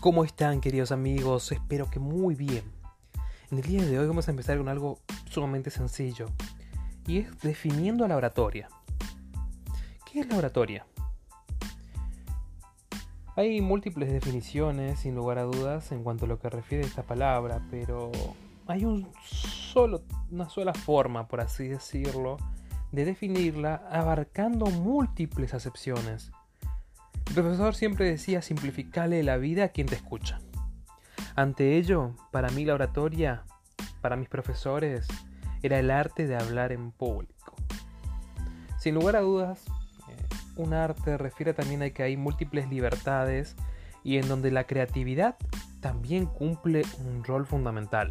¿Cómo están queridos amigos? Espero que muy bien. En el día de hoy vamos a empezar con algo sumamente sencillo y es definiendo la oratoria. ¿Qué es la oratoria? Hay múltiples definiciones, sin lugar a dudas, en cuanto a lo que refiere a esta palabra, pero hay un solo, una sola forma, por así decirlo, de definirla abarcando múltiples acepciones. El profesor siempre decía simplificarle la vida a quien te escucha. Ante ello, para mí la oratoria, para mis profesores, era el arte de hablar en público. Sin lugar a dudas, eh, un arte refiere también a que hay múltiples libertades y en donde la creatividad también cumple un rol fundamental.